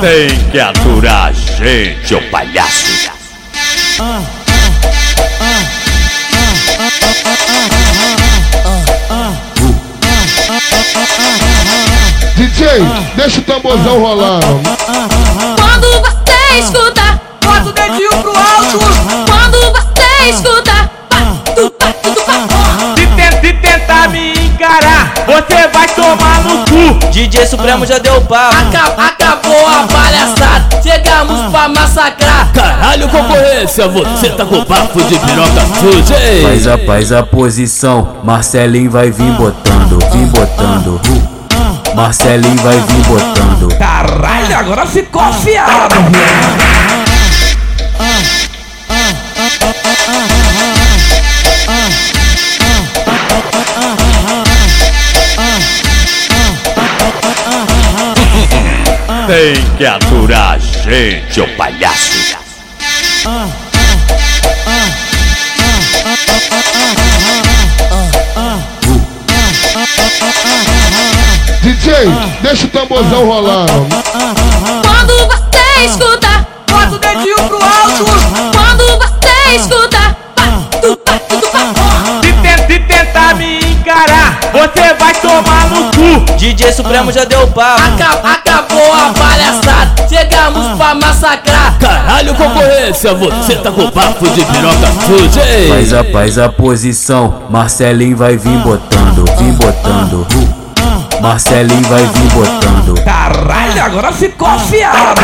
Tem que aturar a gente, ô palhaço. DJ, deixa o tamborzão rolando. Quando você escuta, Bota o dedinho pro alto. quando você escuta, pá, tu, pá, tu, tu, pá, ó. Se, ten- se tentar me encarar, você vai tomar no cu. DJ Supremo já deu papo. Aca- acabou a palhaçada, chegamos pra massacrar. Caralho, concorrência, você tá com papo de piroca suja, ei. Faz a paz a posição, Marcelinho vai vir botando, vim botando. Marcelinho vai vir botando. Caralho, agora ficou afiado. Tem que aturar a gente, ô palhaço. DJ, deixa o tamborzão rolando. Quando você escuta, Bota o dedinho pro alto. quando você escuta, DJ Supremo ah. já deu papo. Acab acabou a palhaçada, chegamos pra massacrar. Caralho, concorrência, você tá com papo de piroca suja. Faz a paz a posição, Marcelinho vai vir ah. botando, vim botando. Ah. Marcelinho vai vir botando. Caralho, agora ficou afiado.